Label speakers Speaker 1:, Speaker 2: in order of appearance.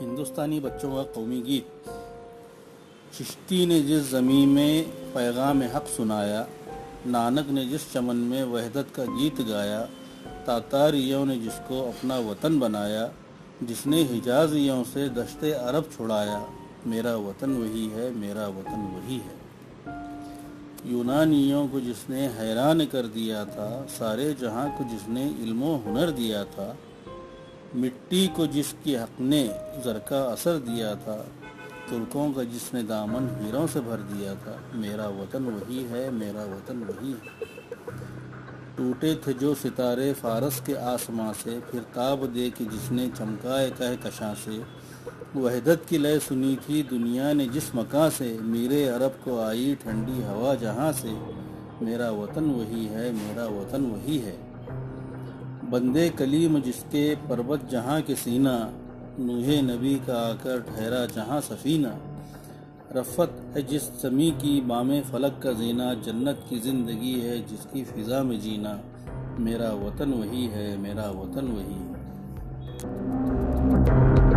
Speaker 1: हिंदुस्तानी बच्चों का कौमी गीत। चिश्ती ने जिस ज़मी में पैगाम हक सुनाया, नानक ने जिस चमन में वहदत का गीत गाया, तातारियों ने जिसको अपना वतन बनाया, जिसने हिजाजियों से दश्ते अरब छुड़ाया, मेरा वतन वही है, मेरा वतन वही है। यूनानियों को जिसने हैरान कर दिया था, सारे जहाँ को जिसने इल्मो हुनर दिया था मिट्टी को जिसकी हक ने जर का असर दिया था, तुर्कों का जिसने दामन हीरों से भर दिया था, मेरा वतन वही है, मेरा वतन वही है। टूटे थे जो सितारे फारस के आसमां से, फिर ताब दे के जिसने चमकाए कह कशां से। वहदत की लय सुनी थी दुनिया ने जिस मकां से, मेरे अरब को आई ठंडी हवा जहाँ से। मेरा वतन वही है, मेरा वतन वही है। बंदे कलीम जिसके पर्वत जहाँ के सीना, नूहे नबी का आकर ठहरा जहाँ सफीना। रफ़त है जिस समी की बाम फलक का जीना, जन्नत की ज़िंदगी है जिसकी फ़िज़ा में जीना। मेरा वतन वही है, मेरा वतन वही। है